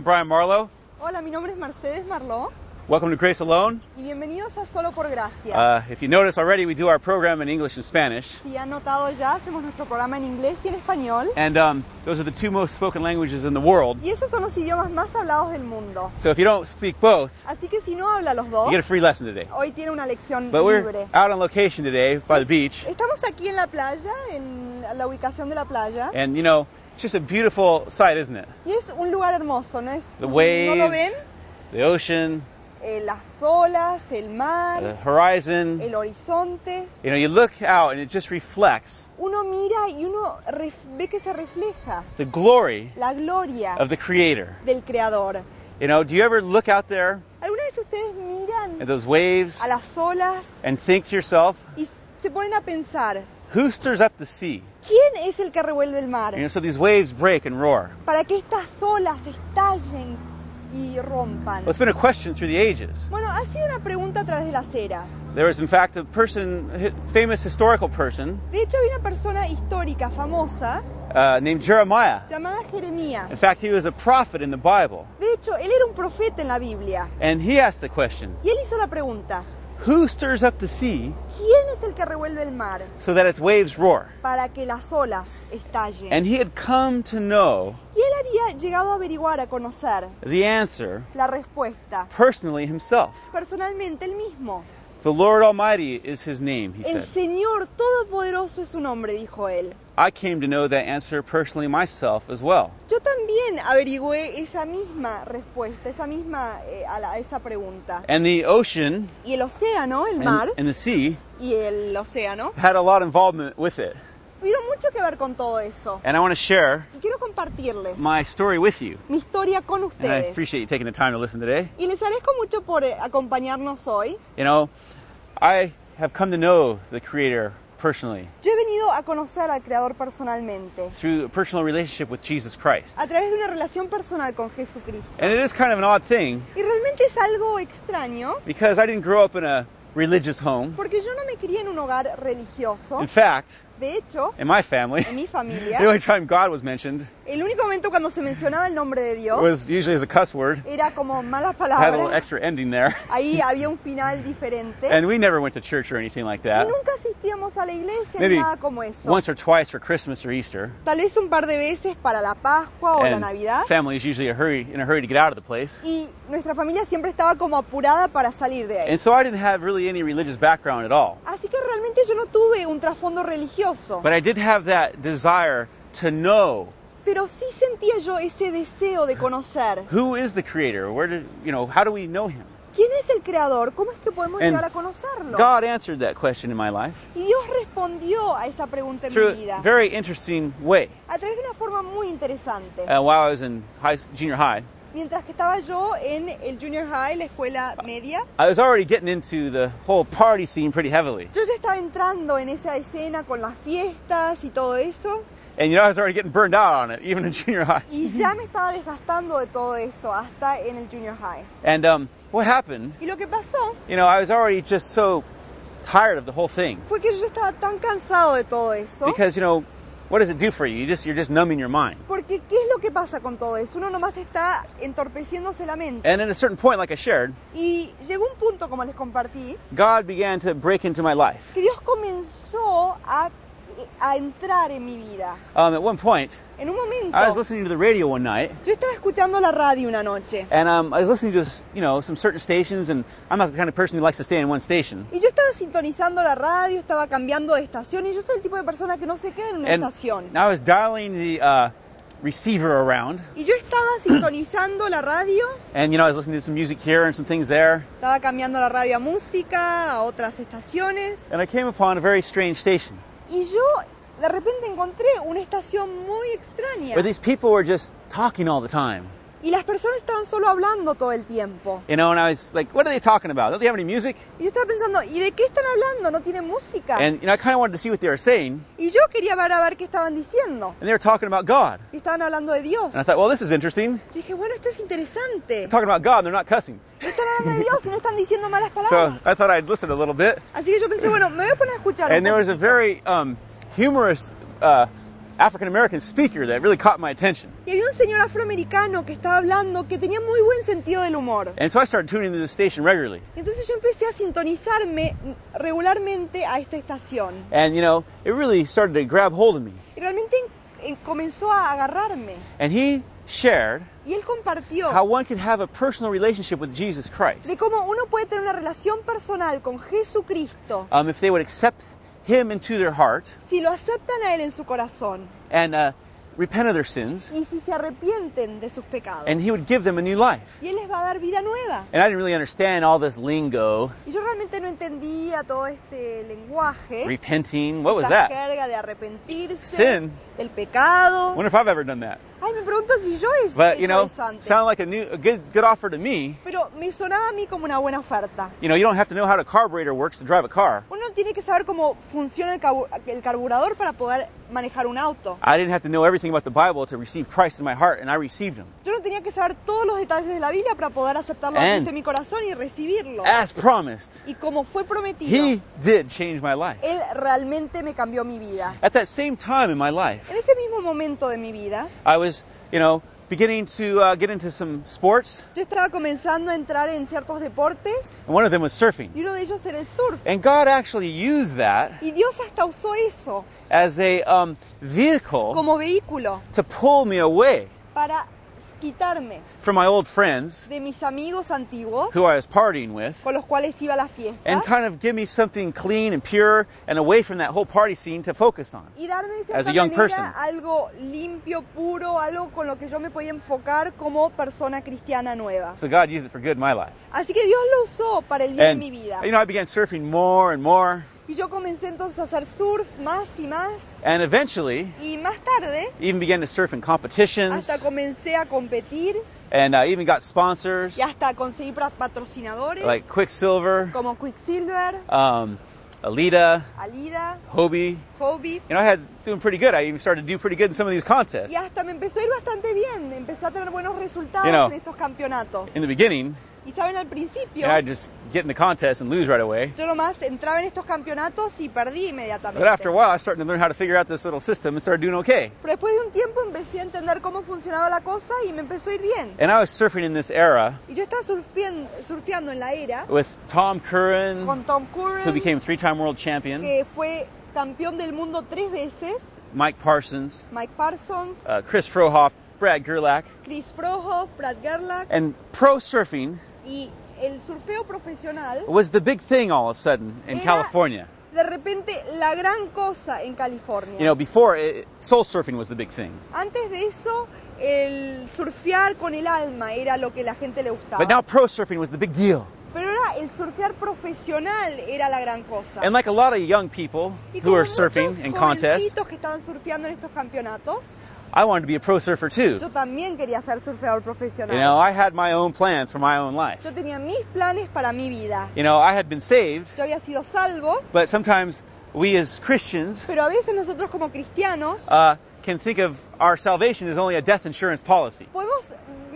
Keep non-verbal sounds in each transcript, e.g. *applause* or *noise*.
I'm Brian Marlowe. Hola, mi nombre es Mercedes Marló Welcome to Grace Alone. y bienvenidos a Solo por Gracia. Uh, if you notice already, we do our program in English and Spanish. si han notado ya, hacemos nuestro programa en inglés y en español. And um, those are the two most spoken languages in the world. Y esos son los idiomas más hablados del mundo. So if you don't speak both, Así que si no habla los dos, you get a free lesson today. hoy tiene una lección But we're out on location today by the beach. Estamos aquí en la playa, en la ubicación de la playa. And, you know, it's just a beautiful sight, isn't it? Y es un lugar hermoso, ¿no es? The ¿No waves, lo ven? the ocean, Eh, las olas, el mar, the horizon. el horizonte. You know, you look out and it just reflects Uno mira y uno ve que se refleja the glory la gloria of the Creator. del Creador. You know, do you ever look out there ¿Alguna vez ustedes miran at those waves a las olas and think to yourself, y se ponen a pensar, who stirs up the sea? ¿quién es el que revuelve el mar? Know, so these waves break and roar. Para que estas olas estallen y rompan. Well, it's been a question through the ages. Bueno, ha sido una pregunta a través de las eras. There was, in fact, a person, famous historical person De hecho, había una persona histórica famosa uh, named Jeremiah. llamada Jeremías. In fact, he was a prophet in the Bible. De hecho, él era un profeta en la Biblia. And he asked the question, Y él hizo la pregunta, who stirs up the sea ¿quién es el que revuelve el mar so that its waves roar? para que las olas estallen? And he had come to know Y él había llegado a averiguar, a conocer the answer la respuesta personally himself. personalmente él mismo. The Lord Almighty is his name, he El said. Señor Todopoderoso es su nombre, dijo él. I came to know that answer personally myself as well. Yo también averigüé esa misma respuesta, esa misma eh, a, la- a esa pregunta. And the ocean Y el océano, el mar and, and the sea y el océano had a lot of involvement with it. Tuvieron mucho que ver con todo eso. And I want to share Y quiero compartirles my story with you. mi historia con And I ustedes. appreciate you taking the time to listen today. Y les agradezco mucho por eh, acompañarnos hoy. You know, I have come to know the Creator personally Yo he venido a conocer al Creador personalmente, through a personal relationship with Jesus Christ. a través de una relación personal con Jesucristo. And it is kind of an odd thing Y realmente es algo extraño because I didn't grow up in a religious home. porque yo no en un hogar religioso. In fact, De hecho, in my family, en mi *laughs* the familia, only time God was mentioned el único momento cuando se mencionaba el nombre de Dios was usually as a cuss word. era como malas Had a little palabras. extra ending there. *laughs* Ahí *laughs* había un final diferente. And we never went to church or anything like Y that. nunca asistíamos a la iglesia Maybe ni nada como eso. once or twice for Christmas or Easter. Tal vez un par de veces para la Pascua o la And Navidad. family is usually a hurry, in a hurry to get out of the place. Y nuestra familia siempre estaba como apurada para salir de ahí. And so I didn't have really any religious background at all. Así que realmente yo no tuve un trasfondo religioso. But I did have that desire to know Pero sí sentía yo ese deseo de conocer who is the creator? Where did, you know, how do we know him? quién es el creador, cómo es que podemos And llegar a conocerlo. God answered that question in my life Y Dios respondió a esa pregunta en mi through vida a very interesting way. a través de una forma muy interesante. Uh, while I was in high, junior high, Mientras que estaba yo en el junior high, la escuela media, I was already getting into the whole party scene pretty heavily. yo ya estaba entrando en esa escena con las fiestas y todo eso. And you know, I was already getting burned out on it, *laughs* even in junior high. Y ya me estaba desgastando de todo eso hasta en el junior high. And um, what happened, Y lo que pasó you know, I was already just so tired of the whole thing. fue que yo estaba tan cansado de todo eso. Because, you know, what does it do for you? You just, you're just numbing your mind. Porque ¿qué es lo que pasa con todo eso? Uno nomás está entorpeciéndose la mente. And at a certain point, like I shared, Y llegó un punto, como les compartí, God began to break into my life. que Dios comenzó a, a entrar en mi vida. Um, at one point, En un momento, I was listening to the radio one night, yo estaba escuchando la radio una noche. and um, I was listening to, you know, some certain stations, and I'm not the kind of person who likes to stay in one station. Y yo estaba sintonizando la radio, estaba cambiando de estación y yo soy el tipo de persona que no se queda en una And estación. I was dialing the uh, receiver around, Y yo estaba sintonizando la radio, and, you know, I was listening to some music here and some things there, estaba cambiando la radio a música, a otras estaciones. and I came upon a very strange station Y yo de repente encontré una estación muy extraña. where these people were just talking all the time. Y las personas estaban solo hablando todo el tiempo. You know, and I was like, what are they talking about? Don't they have any music? Y yo estaba pensando, ¿y de qué están hablando? ¿No tienen música? And, you know, I kind of wanted to see what they were saying, Y yo quería ver a ver qué estaban diciendo. and they were talking about God. Y estaban hablando de Dios. And I thought, well, this is interesting. Yo dije, bueno, esto es interesante. Talking about God, and they're not cussing. Están hablando de Dios y no están diciendo malas So palabras. I thought I'd listen a little bit. Así que yo pensé, bueno, me voy a poner a escuchar. And there was a very um, humorous uh, African American speaker that really caught my attention. Y había un señor afroamericano que estaba hablando que tenía muy buen sentido del humor. And so I started tuning into the station regularly. Entonces yo empecé a sintonizarme regularmente a esta estación. And, you know, it really started to grab hold of me. Y realmente eh, comenzó a agarrarme. And he shared Y él compartió how one can have a personal relationship with Jesus Christ de cómo uno puede tener una relación personal con Jesucristo um, if they would accept him into their heart si lo aceptan a Él en su corazón and uh, repent of their sins, y si se arrepienten de sus pecados. and he would give them a new life. Y Él les va a dar vida nueva. And I didn't really understand all this lingo, Y yo realmente no entendía todo este lenguaje, repenting. What was that? jerga de arrepentirse, Sin. Del pecado. wonder if I've ever done that. Ay, me pregunto si yo he But hecho you know, eso antes. sounded like a new, a good, good offer to me. Pero me sonaba a mí como una buena oferta. You know, you don't have to know how the carburetor works to drive a car. Uno tiene que saber cómo funciona el, el carburador para poder manejar un auto. I didn't have to know everything about the Bible to receive Christ in my heart, and I received him Yo no tenía que saber todos los detalles de la Biblia para poder aceptarlo a And- Cristo en mi corazón y recibirlo. as promised. Y como fue prometido, He did change my life. Él realmente me cambió mi vida. At that same time in my life, En ese mismo momento de mi vida, I was, you know, beginning to uh, get into some sports, yo estaba comenzando a entrar en ciertos deportes and one of them was surfing. y uno de ellos era el surf. And God actually used that Y Dios hasta usó eso as a um, vehicle como vehículo to pull me away para quitarme from my old friends de mis amigos antiguos who I was partying with con los cuales iba a la fiesta and kind of give me something clean and pure and away from that whole party scene to focus on. y darme as a young person. algo limpio, puro, algo con lo que yo me podía enfocar como persona cristiana nueva. So God used it for good in my life. Así que Dios lo usó para el bien de And, mi vida. you know, I began surfing more and more. Y yo comencé entonces a hacer surf más y más. And eventually, Y más tarde, even began to surf in competitions hasta comencé a competir and uh, even got sponsors y hasta conseguí patrocinadores like Quicksilver, como Quicksilver, um, Alita, Alida, Hobie. Hobie. You know, I had doing pretty good. I even started to do pretty good in some of these contests. Y hasta me empezó a ir bastante bien. Empecé a tener buenos resultados You know, en estos campeonatos. In the beginning, Y saben, al principio, I'd just get in the contest and lose right away. yo nomás entraba en estos campeonatos y perdí inmediatamente. But after a while, I started to learn how to figure out this little system and started doing okay. Pero después de un tiempo empecé a entender cómo funcionaba la cosa y me empezó a ir bien. And I was surfing in this era Y yo estaba surfeando en la era with Tom Curran, con Tom who Curran, became three-time world champion, que fue campeón del mundo tres veces, Mike Parsons, Mike Parsons, uh, Chris Frohoff, Brad Gerlach, Chris Frohoff, Brad Gerlach. and pro surfing Y el surfeo profesional was the big thing all of a sudden in Era- California. de repente la gran cosa en California. You know, before it, soul surfing was the big thing, Antes de eso, el surfear con el alma era lo que la gente le gustaba. but now pro surfing was the big deal. Pero ahora el surfear profesional era la gran cosa. And like a lot of young people y who are surfing in contests, que estaban surfeando en estos campeonatos, I wanted to be a pro surfer too. yo también quería ser surfeador profesional. You know, I had my own plans for my own life. Yo tenía mis planes para mi vida. You know, I had been saved, Yo había sido salvo, but sometimes we as Christians pero a veces nosotros como cristianos uh, can think of our salvation as only a death insurance policy. podemos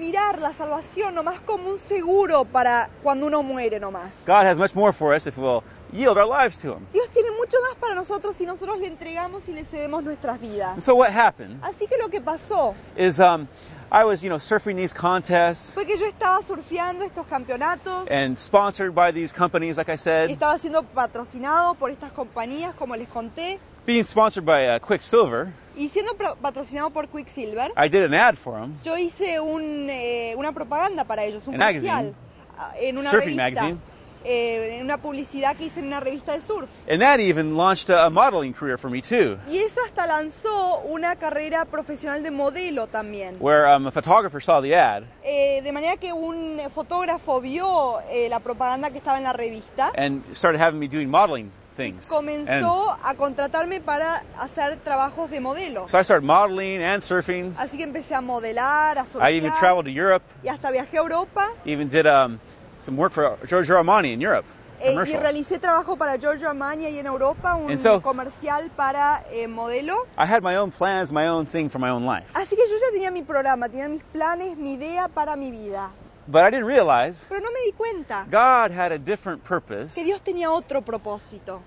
mirar la salvación nomás como un seguro para cuando uno muere nomás. God has much more for us if we'll yield our lives to Him. Dios tiene mucho más para nosotros si nosotros le entregamos y le cedemos nuestras And vidas. so what happened Así que lo que pasó is um, I was, you know, surfing these contests fue que yo estaba surfeando estos campeonatos, and sponsored by these companies, like I said, estaba siendo patrocinado por estas compañías, como les conté, being sponsored by uh, Quicksilver. Y siendo patrocinado por Quicksilver. I did an ad for them, Yo hice un, eh, una propaganda para ellos, un comercial ah, en una Surfing revista, magazine. eh, en una publicidad que hice en una revista de surf. and that even launched a, a modeling career for me too, Y eso hasta lanzó una carrera profesional de modelo también. where um, a photographer saw the ad Eh, de manera que un fotógrafo vio eh, la propaganda que estaba en la revista, and started having me doing modeling things. And comenzó a contratarme para hacer trabajos de modelo. so I started modeling and surfing. Así que empecé a modelar, a I even surfear, traveled to Europe, y hasta viajé a Europa even did um, some work for Giorgio Armani in Europe, eh, y realicé trabajo para Giorgio Armani ahí en Europa, un And so- comercial para eh, modelo. I had my own plans, my own thing for my own life. Así que yo ya tenía mi programa, tenía mis planes, mi idea para mi vida. But I didn't realize Pero no me di cuenta God had a different purpose que Dios tenía otro propósito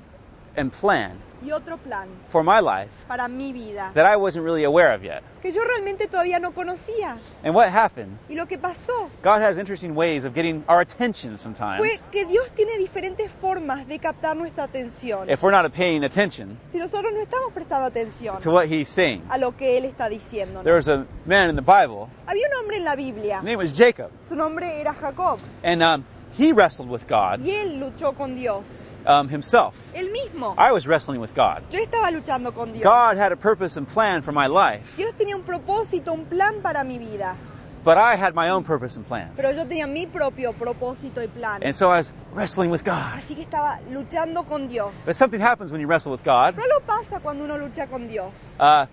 and plan y otro plan for my life para mi vida that I wasn't really aware of yet. que yo realmente todavía no conocía. And what happened? Y lo que pasó God has interesting ways of getting our attention fue sometimes que Dios tiene diferentes formas de captar nuestra atención. if we're not paying attention Si nosotros no estamos prestando atención to what He's saying. a lo que Él está diciendo. There was a man in the Bible, Había un hombre en la Biblia, his name was Jacob, su nombre era Jacob, and um, he wrestled with God y él luchó con Dios. Um, himself. Él mismo. I was wrestling with God. Yo estaba luchando con Dios. God had a purpose and plan for my life, Dios tenía un propósito, un plan para mi vida, but I had my own purpose and plans. pero yo tenía mi propio propósito y plan. And so I was wrestling with God. Así que estaba luchando con Dios. But something happens when you wrestle with God. Pero algo pasa cuando uno lucha con Dios. Uh,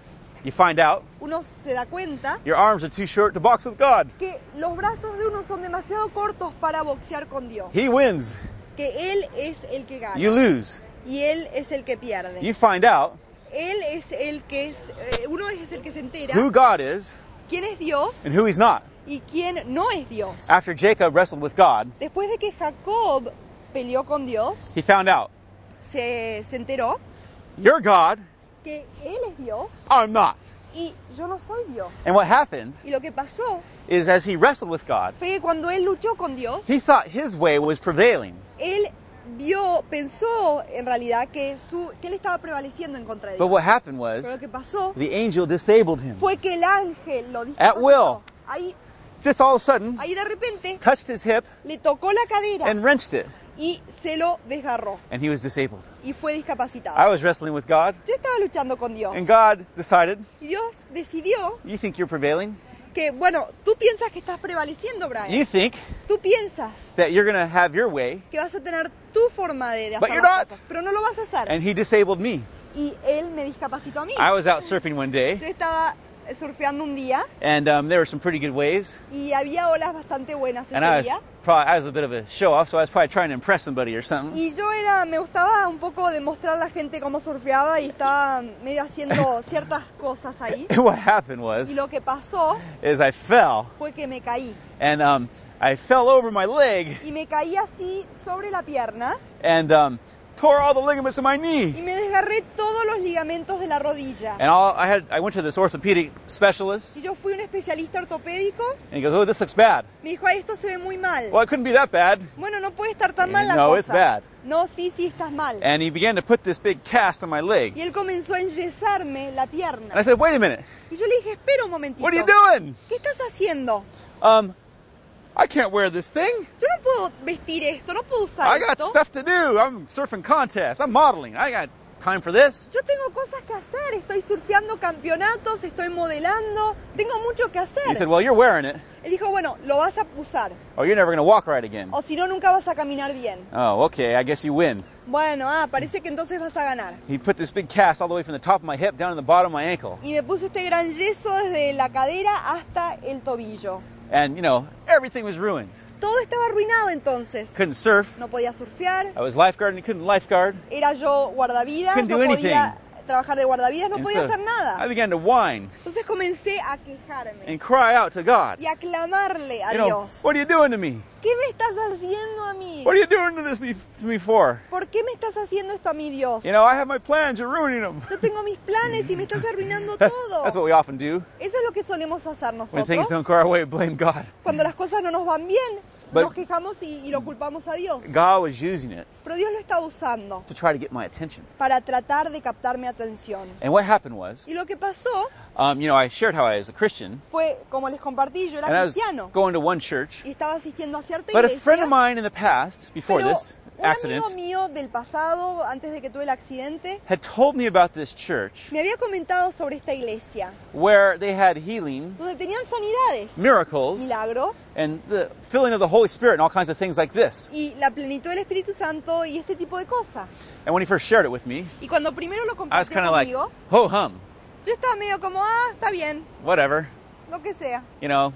you find out Uno se da cuenta your arms are too short to box with God. que los brazos de uno son demasiado cortos para boxear con Dios. He wins, Que Él es el que gana you lose. y Él es el que pierde. You find out Él es el que es, eh, uno es el que se entera who God is quién es Dios and who He's not. y quién no es Dios. After Jacob wrestled with God, Después de que Jacob peleó con Dios, he found out se, se enteró you're God, que Él es Dios I'm not. y yo no soy Dios. And what happened Y lo que pasó is as he wrestled with God, fue que cuando Él luchó con Dios, he thought his way was prevailing. Él vio, pensó en realidad que, su, que Él estaba prevaleciendo en contra de But Dios. what happened Pero was lo que pasó the angel disabled him. fue que el ángel lo. At will. Ahí, Just all of a sudden, ahí de repente touched his hip le tocó la cadera and wrenched it, y se lo desgarró and he was disabled. y fue discapacitado. I was wrestling with God, Yo estaba luchando con Dios and God decided, y Dios decidió You think you're prevailing? Que, bueno, tú piensas que estás prevaleciendo, Brian. You think Tú piensas that you're going to have your way, que vas a tener tu forma de, de But hacer you're las not. cosas, pero no lo vas a hacer. and he disabled me. y él me discapacitó a mí. I was out surfing one day, Yo estaba surfeando un día and um, there were some pretty good waves, y había olas bastante buenas ese and I was día. probably I was a bit of a show off, so I was probably trying to impress somebody or something. Y yo era, me gustaba un poco demostrar a la gente cómo surfeaba y estaba medio haciendo *laughs* ciertas cosas ahí. And *laughs* what happened Y lo que pasó is I fell, fue que me caí. and um, I fell over my leg, Y me caí así sobre la pierna and um, tore all the ligaments of my y me desgarré todos los ligamentos de la rodilla. And all I had, I went to this orthopedic specialist, Y yo fui un especialista ortopédico, and he goes, "Oh, this looks bad." me dijo, "Ay, esto se ve muy mal. Well, it couldn't be that bad. Bueno, no puede estar tan mal la No, cosa. it's bad. No, sí, sí, estás mal. And he began to put this big cast on my leg. Y él comenzó a enyesarme la And I pierna. said, "Wait a minute, Y yo le dije, espera un momentito. what are you doing?" ¿Qué estás haciendo? Um, I can't wear this thing. Yo no puedo vestir esto, no puedo usar I got esto. stuff to do. I'm surfing contests. I'm modeling. I got time for this. Yo tengo cosas que hacer, estoy surfeando campeonatos, estoy modelando, tengo mucho que hacer. He said, "Well, you're wearing it, Él dijo, bueno, lo vas a usar, or you're never going to walk right again." o si no, nunca vas a caminar bien. Oh, okay. I guess you win. Bueno, ah, parece que entonces vas a ganar. He put this big cast all the way from the top of my hip down to the bottom of my ankle. Y me puso este gran yeso desde la cadera hasta el tobillo. And, you know, everything was ruined. Todo estaba arruinado entonces. Couldn't surf. No podía surfear, I was lifeguarding, couldn't lifeguard. era yo guardavidas, Couldn't no do podía trabajar de guardavidas, no And podía so hacer I nada. began to whine Entonces comencé a quejarme and cry out to God. y a clamarle a You know, Dios. what are you doing to me? ¿Qué me estás haciendo a mí? What are you doing to this me, to me for? ¿Por qué me estás haciendo esto a mí, Dios? You know, I have my plans. You're ruining them. Yo tengo mis planes y me estás arruinando *laughs* That's, todo. that's what we often do Eso es lo que solemos hacer when things don't nosotros. go our way. Blame God. Cuando las cosas no nos van bien, But- nos quejamos y, y lo culpamos a Dios. God was using it Pero Dios lo está usando to try to get my attention. para tratar de captar mi atención. And what happened was, Y lo que pasó um, you know, I shared how I was a Christian, fue, como les compartí, yo era and I was going to one church. y estaba asistiendo a cierta But a friend of iglesia. mine in the past, before Pero this un accident, amigo mío del pasado, antes de que tuve el accidente, had told me about this church me había comentado sobre esta iglesia, where they had healing, donde tenían sanidades, miracles, milagros and the filling of the Holy Spirit and all kinds of things like this. y la plenitud del Espíritu Santo y este tipo de cosas. And when he first shared it with me, Y cuando primero lo I was kind of like, ho hum, yo estaba medio como, ah, está bien, whatever, lo que sea. you know,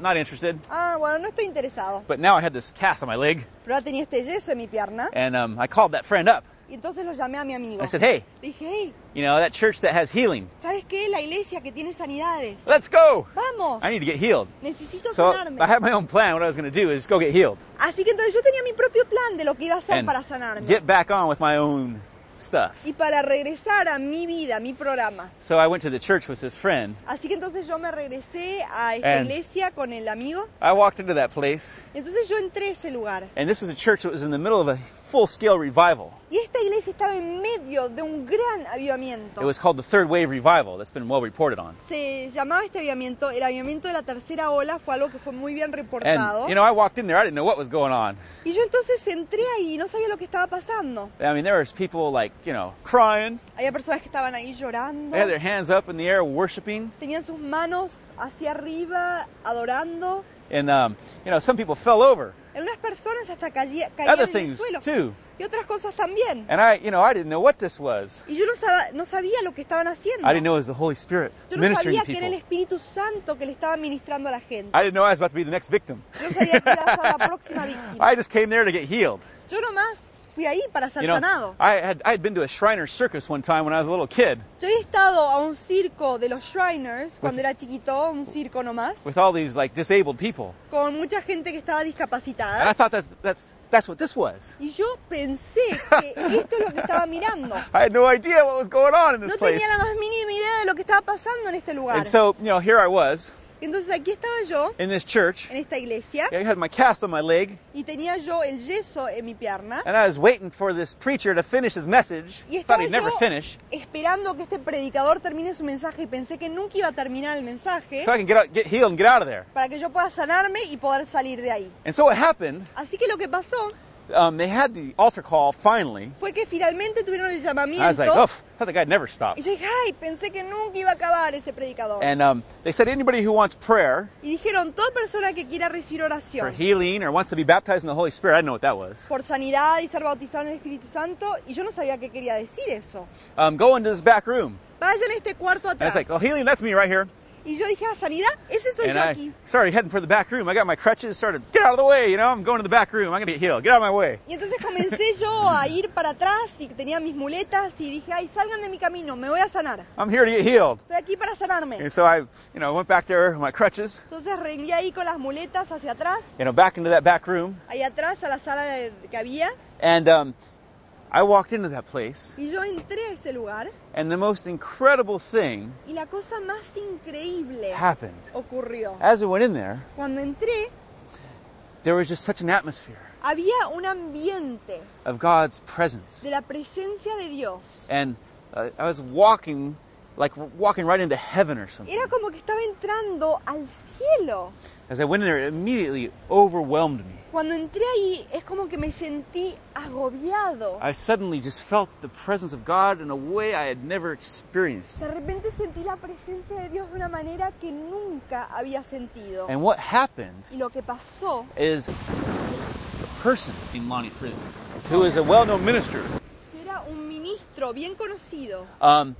not interested. Ah, bueno, no estoy interesado. But now I had this cast on my leg, Pero tenía este yeso en mi pierna and um, I called that friend up. y entonces lo llamé a mi amigo. I said, hey, dije, hey, you know, that church that has healing, ¿sabes qué? La iglesia que tiene sanidades. let's go. Vamos, I need to get healed. necesito So sanarme. I had my own plan. What I was going to do is go get healed Así que entonces yo tenía mi propio plan de lo que iba a hacer and para sanarme. get back on with my own stuff. y para regresar a mi vida, mi programa. So I went to the church with this friend. Así que entonces yo me regresé a esta And- iglesia con el amigo. I walked into that place, Entonces yo entré a ese lugar. and this was a church that was in the middle of a full scale revival. Y esta iglesia estaba en medio de un gran avivamiento. It was called the Third Wave Revival. That's been well reported on. Se llamaba este avivamiento, el avivamiento de la tercera ola, fue algo que fue muy bien reportado. And, you know, I walked in there, I didn't know what was going on. Y yo entonces entré ahí y no sabía lo que estaba pasando. I mean, there was people like, you know, crying. Había personas que estaban ahí llorando, They had their hands up in the air, worshiping. tenían sus manos hacia arriba, adorando. And, um, you know, some people fell over. Algunas personas hasta caía- caían en el suelo. too. Y otras cosas también. And I, you know, I didn't know what this was. Y yo no, sab- no sabía lo que estaban haciendo. I didn't know it was the Holy Spirit Yo no sabía que era el. Espíritu Santo que le estaba ministrando a la gente. I didn't know I was about to be the next victim. Yo no sabía que iba a ser la *laughs* próxima víctima. I just came there to get healed. Yo nomás fui ahí para ser You know, sanado. I had I had been to a Shriner circus one time when I was a little kid Yo he estado a un circo de los Shriners cuando era chiquito, un circo nomás, with all these like disabled people, con mucha gente que estaba and I discapacitada. thought that that's that's what this was. Y yo pensé que esto es lo que estaba mirando. *laughs* I had no idea what was going on in No this place. tenía la más mínima idea de lo que estaba pasando en este lugar. And so, you know, here I was Entonces aquí estaba yo, in this church. en esta iglesia, I had my cast on my leg, y tenía yo el yeso en mi pierna. and I was waiting for this preacher to finish his message. Y Thought estaba he'd never yo finish, esperando que este predicador termine su mensaje y pensé que nunca iba a terminar el mensaje so I can get out, get healed and get out of there. para que yo pueda sanarme y poder salir de ahí. And so what happened? Así que lo que pasó Um, they had the altar call finally. fue que finalmente tuvieron el I was like, oh, I thought the guy never y stopped. yo dije, ay, pensé que nunca iba a acabar ese predicador. And um, they said anybody who wants prayer y dijeron, toda persona que quiera recibir for oración healing or wants to be baptized in the Holy Spirit, I didn't know what that was. por sanidad y ser bautizado en el Espíritu Santo, y yo no sabía qué quería decir eso. Um, go into this back room. Vayan a este cuarto And it's atrás. like, oh, healing, that's me right here. Y yo dije, ah, sanidad, ese soy And yo I aquí. started heading for the back room. I got my crutches, started, get out of the way, you know, I'm going to the back room. I'm going to get healed. Get out of my way. Y entonces comencé yo a ir para atrás y tenía mis muletas y dije, ay, salgan de mi camino, me voy a sanar. I'm here to get healed. Estoy aquí para sanarme. And so I, you know, went back there with my crutches, Entonces rendí ahí con las muletas hacia atrás, you know, back into that back room. ahí atrás a la sala de- que había, And um, I walked into that place. y yo entré a ese lugar And the most incredible thing y la cosa más increíble happened. ocurrió. As we went in there, Cuando entré, there was just such an atmosphere había un ambiente of God's presence. de la presencia de Dios. And uh, I was walking, like walking right into heaven or something. Era como que estaba entrando al cielo. As I went in there, it immediately overwhelmed me. Cuando entré ahí es como que me sentí agobiado. I suddenly just felt the presence of God in a way I had never experienced. De repente sentí la presencia de Dios de una manera que nunca había sentido. And what happened Y lo que pasó is the person in Lonnie Prison, who is a well-known minister, era un ministro bien conocido. um,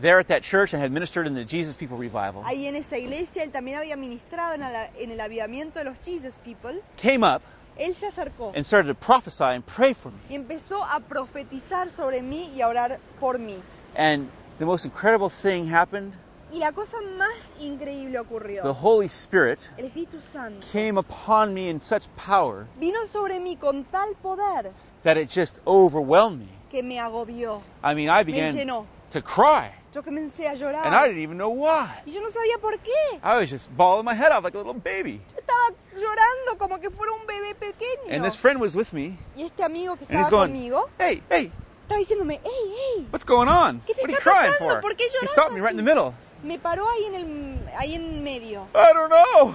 there at that church and had ministered in the Jesus People revival, Ahí en esa iglesia él también había ministrado en, la- en el avivamiento de los Jesus People. came up Él se acercó and started to prophesy and pray for me. y empezó a profetizar sobre mí y a orar por mí. And the most incredible thing happened. Y la cosa más increíble ocurrió. The. Holy Spirit El Espíritu Santo came upon me in such power vino sobre mí con tal poder that it just overwhelmed me. que me agobió. I mean, I Me began llenó. to cry, Yo comencé a and I didn't even know why. Y yo no sabía por qué. I was just bawling my head off like a little baby. Estaba llorando como que fuera un bebé pequeño. And this friend was with me, Y este amigo que and he's estaba going, conmigo "Hey, hey, estaba diciéndome, hey, hey, what's going on? ¿Qué te What are you está crying pasando? for?" ¿Por qué He lloras stopped me right in the así? middle. me paró ahí en el ahí en medio. I don't know.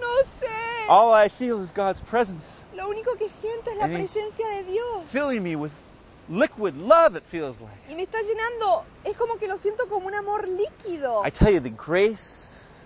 No sé. All I feel is God's presence Lo único que siento es la And he's- presencia de Dios. filling me with liquid love. It feels like. Y me está llenando, es como que lo siento como un amor líquido. I tell you, the grace,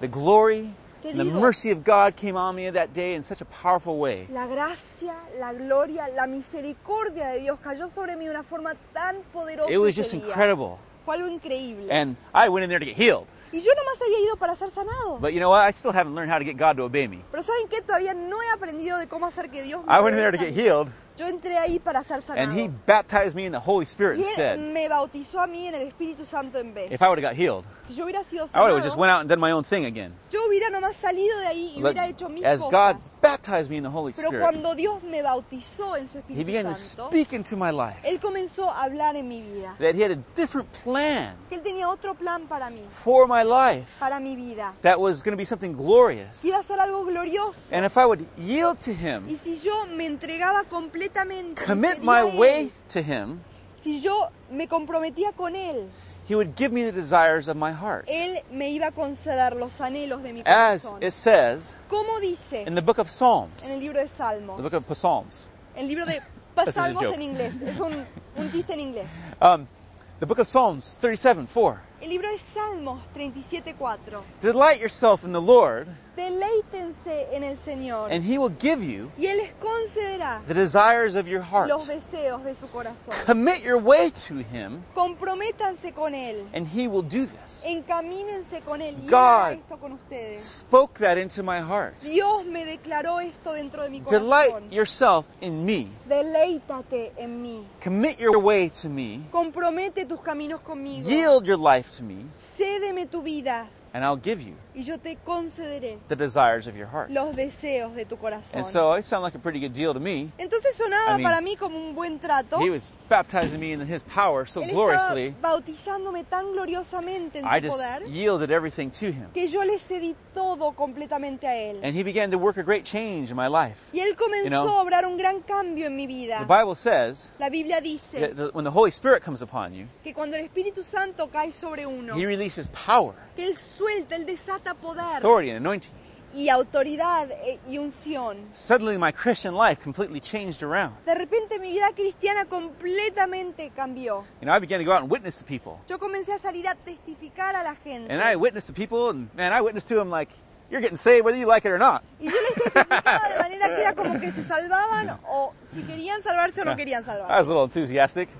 the glory, and the mercy of God came on me that day in such a powerful way. La gracia, la gloria, la misericordia de Dios cayó sobre mí de una forma tan poderosa. It was just incredible. Fue algo increíble. And I went in there to get healed. y yo nomás había ido para ser sanado. But you know what? I still haven't learned how to get God to obey me. Pero ¿saben qué? Todavía no he aprendido de cómo hacer que Dios me I went in there to get healed, Yo entré ahí para ser sanado. and He baptized me in the Holy Spirit y él instead. me bautizó a mí en el Espíritu Santo en vez. If I would have got healed, si yo hubiera sido I would have just went out and done my own thing again. yo hubiera nomás salido de ahí y hubiera hecho mis as cosas. God baptized me in the Holy Pero Spirit, cuando Dios me bautizó en su He began Espíritu to Santo, speak into my life Él comenzó a hablar en mi vida. that He had a different plan Que Él tenía otro plan para mí, for my life para mi vida. that was going to be something glorious. Que iba a ser algo glorioso. And if I would yield to Y Him, si yo me entregaba completamente, commit my way to Him, si yo me comprometía con Él, He would give me the desires of my heart. Él me iba a conceder los anhelos de mi As it says Como dice in the book of Psalms, en el libro de Salmos, the book of Psalms, el libro de *laughs* This is a Salmos en inglés, es un, un chiste en inglés. um, the book of Psalms 37 4. El libro de Salmos 37.4. Delight yourself in the Lord, Deleítense en el Señor and He will give you y Él les concederá the desires of your heart. los deseos de su corazón. Commit your way to Him, Comprométanse con Él, and He will do this. encamínense con Él y God esto con ustedes. Spoke that into my heart. Dios me declaró esto dentro de mi Delight yourself in me. Deleítate en mí. Commit your way to me. Compromete tus caminos conmigo. Yield your life to me, Cédeme tu vida and I'll give you y yo te concederé the desires of your heart. los deseos de tu corazón. And so it sounded like a pretty good deal to me. Entonces sonaba I mean, para mí como un buen trato. He was baptizing me in His power so Él gloriously. bautizándome tan gloriosamente en I su just poder yielded everything to Him. que yo le cedí todo completamente a Él. And He began to work a great change in my life. Y Él comenzó You know, a obrar un gran cambio en mi vida. The Bible says La Biblia dice that the- when the Holy Spirit comes upon you, que cuando el Espíritu Santo cae sobre uno, He releases power, que Él suelta, Él desata poder authority, and anointing. y autoridad e- y unción. Suddenly, my Christian life completely changed around. De repente mi vida cristiana completamente cambió. You know, I began to go out and witness to people. Yo comencé a salir a testificar a la gente. And I witnessed to people, and man, I witnessed to them like, you're getting saved whether you like it or not. Y yo les testificaba de *laughs* manera que era como que se salvaban o si querían salvarse o no querían I salvarse. was a little enthusiastic.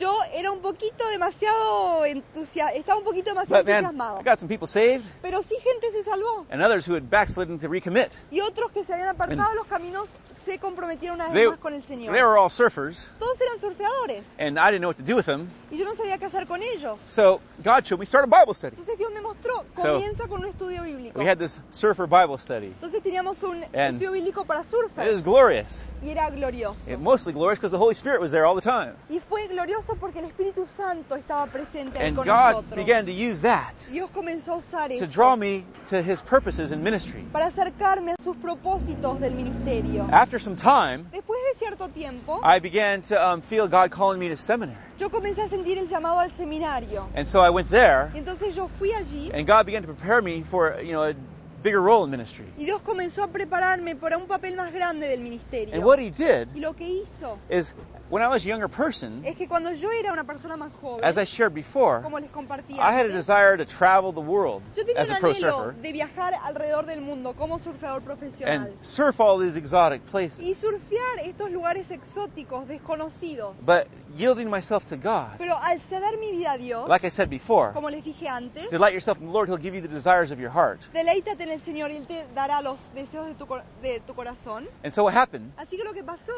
Yo era un poquito demasiado entusiasmado, estaba un poquito demasiado But man, entusiasmado. I got some people saved, Pero sí gente se salvó. and others who had backslidden to recommit. Y otros que se habían apartado de los caminos se comprometieron una vez They, más con el Señor. they were all surfers, Todos eran surfeadores and I didn't know what to do with them. y yo no sabía qué hacer con ellos. So God showed me start a Bible study. Entonces Dios me mostró, So, comienza con un estudio bíblico. We had this surfer Bible study. Entonces teníamos un And estudio bíblico para It was surfers glorious. y era glorioso. Mostly glorious because the Holy Spirit was there all the time. Y fue glorioso porque el Espíritu Santo estaba presente And con God nosotros. began to use that Dios comenzó a usar to eso draw me to His purposes in ministry. para acercarme a sus propósitos del ministerio. After some time, de tiempo, I began to um, feel God calling me to seminary. yo comencé a sentir el llamado al seminario. And so I went there, Y entonces yo fui allí and God began to prepare me for, you know, a bigger role in ministry. y Dios comenzó a prepararme para un papel más grande del ministerio. And what He did Y lo que hizo is, when I was a younger person, es que cuando yo era una persona más joven, as I shared before, como les compartía I had a desire to travel the world yo tenía as un a pro surfer de viajar alrededor del mundo como surfeador profesional and surf all these exotic y places. surfear estos lugares exóticos, desconocidos. But yielding myself to God, Pero al ceder mi vida a Dios, like I said before, como les dije antes, delight yourself in the Lord, He'll give you the desires of your heart. deleítate en el Señor y Él te dará los deseos de tu, de tu corazón. And so what happened, Así que lo que pasó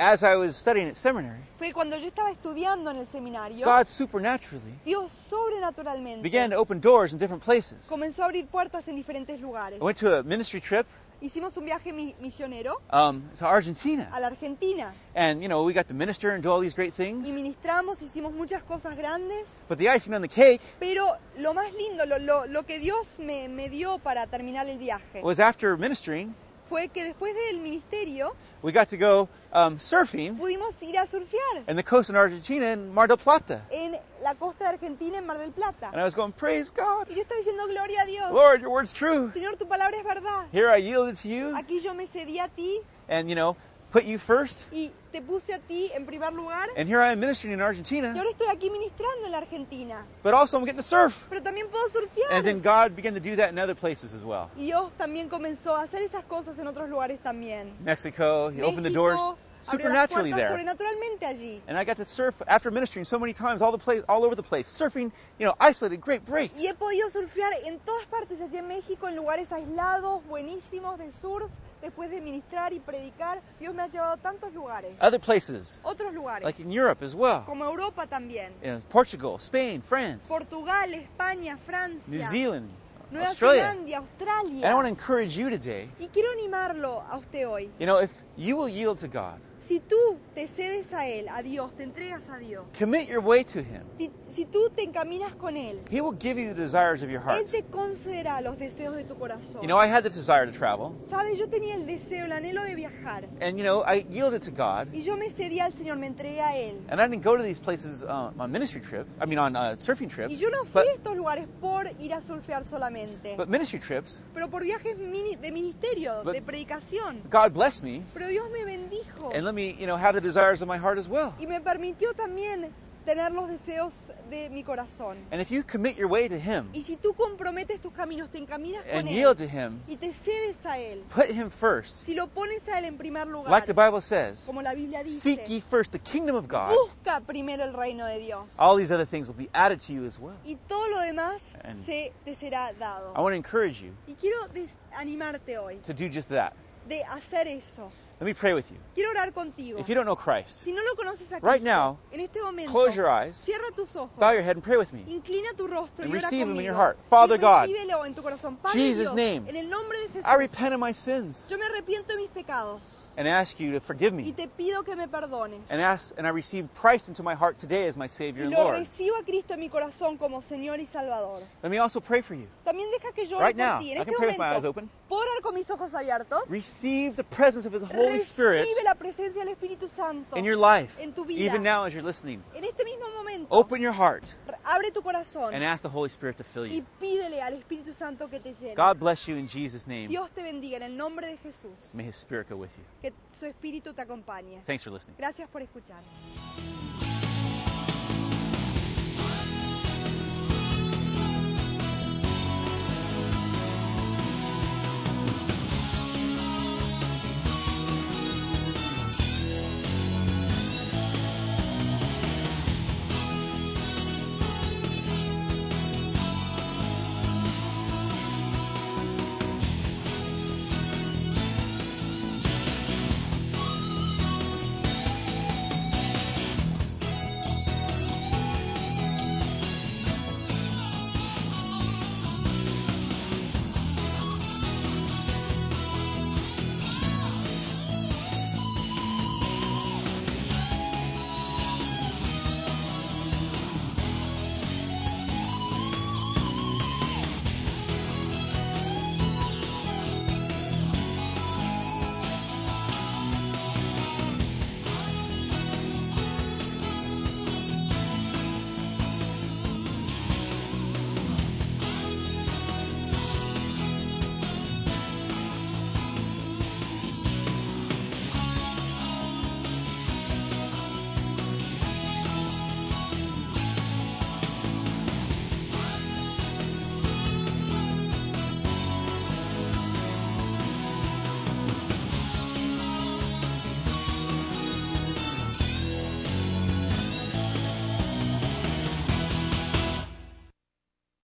as I was studying at seminary, fue cuando yo estaba estudiando en el seminario, God supernaturally Dios sobrenaturalmente began to open doors in different places. comenzó a abrir puertas en diferentes lugares. I went to a ministry trip Hicimos un viaje mi- misionero. Um, to Argentina, a la Argentina. And you know we got to minister and do all these great y things. ministramos, hicimos muchas cosas grandes, But the icing on the cake pero lo más lindo, lo, lo- lo que Dios me, me dio para terminar el viaje was after ministering, fue que después del ministerio we got to go um, surfing pudimos ir a surfear in the coast in Argentina in Mar del Plata. en la costa de Argentina, en Mar del Plata. And I was going, praise God, Y yo estaba diciendo, gloria a Dios. Lord, your word's true. Señor, tu palabra es verdad. Here I yielded to you, Aquí yo me cedí a ti and you know, put you first. y te puse a ti en primer lugar. And here I am ministering in Y Argentina, ahora estoy aquí ministrando en la Argentina. but also I'm getting to surf. Pero también puedo surfear. And then God began to do that in other places as well. Y Dios también comenzó a hacer esas cosas en otros lugares también. Mexico, He opened the México doors supernaturally there. sobrenaturalmente allí. And I got to surf after ministering so many times, all the place, all over the place, surfing, you know, isolated, great breaks. Y he podido surfear en todas partes allí en México, en lugares aislados, buenísimos de surf. Después de ministrar y predicar, Dios me ha llevado a tantos lugares. Other places, Otros lugares, like in Europe as well, como Europa también. you know, Portugal, Spain, France, Portugal, España, Francia, New Zealand, Nueva Australia. Zelanda, And I want to Australia. encourage you today. Y quiero animarlo a usted hoy. You know, if you will yield to God, Si tú te cedes a Él, a Dios, te entregas a Dios, commit your way to Him, si, si tú te encaminas con Él, He will give you the desires of your Él heart. te concederá los deseos de tu corazón. You know, I had the desire to travel, Sabes, yo tenía el deseo, el anhelo de viajar. and you know, I yielded to God, Y yo me cedí al Señor, me entregué a Él. and I didn't go to these places uh, on ministry trip. I mean, on uh, surfing Y trips, yo no fui a but estos lugares por ir a surfear solamente, but ministry trips. pero por viajes mini- de ministerio, But- de predicación. God blessed me Pero Dios me bendijo and let me, you know, have the desires of my heart as well. y me permitió también tener los deseos de mi corazón. And if you commit your way to Him Y si tú comprometes tus caminos, te encaminas con and Él yield to Him, y te cedes a Él, put Him first, si lo pones a Él en primer lugar, like the Bible says. como la Biblia dice, Seek ye first the kingdom of God. busca primero el reino de Dios All these other things will be added to you as well. y todo lo demás And- se te será dado. I want to encourage you Y quiero des- animarte hoy to do just that. De hacer eso. Let me pray with you. Quiero orar contigo. If you don't know Christ, Si no lo conoces a Right now, en este momento, close your eyes, cierra tus ojos, bow your head, and pray with me. inclina tu rostro and y ora receive him in your heart. Father God, en tu corazón. Padre Jesus' Dios, name, en el nombre de Jesús, I repent of my sins yo me arrepiento de mis pecados and ask you to forgive y me. te pido que me perdones. And ask and I receive Christ into my heart today as my Savior Y and Lord. recibo a Cristo en mi corazón como Señor y Salvador. Let me also pray for you. También deja que yo ore Right por now, ti. I En can pray with my eyes momento, open. ¿puedo orar con mis ojos abiertos? Receive the presence of the Holy Spirit Recibe la presencia del Espíritu Santo in your life, en tu vida. even now as you're listening. En este mismo momento, Open your heart abre tu corazón and ask the Holy Spirit to fill y you. pídele al Espíritu Santo que te llene. God bless you in Jesus' name. Dios te bendiga en el nombre de Jesús. May His Spirit go with you. Que su Espíritu te acompañe. Thanks for listening. Gracias por escuchar.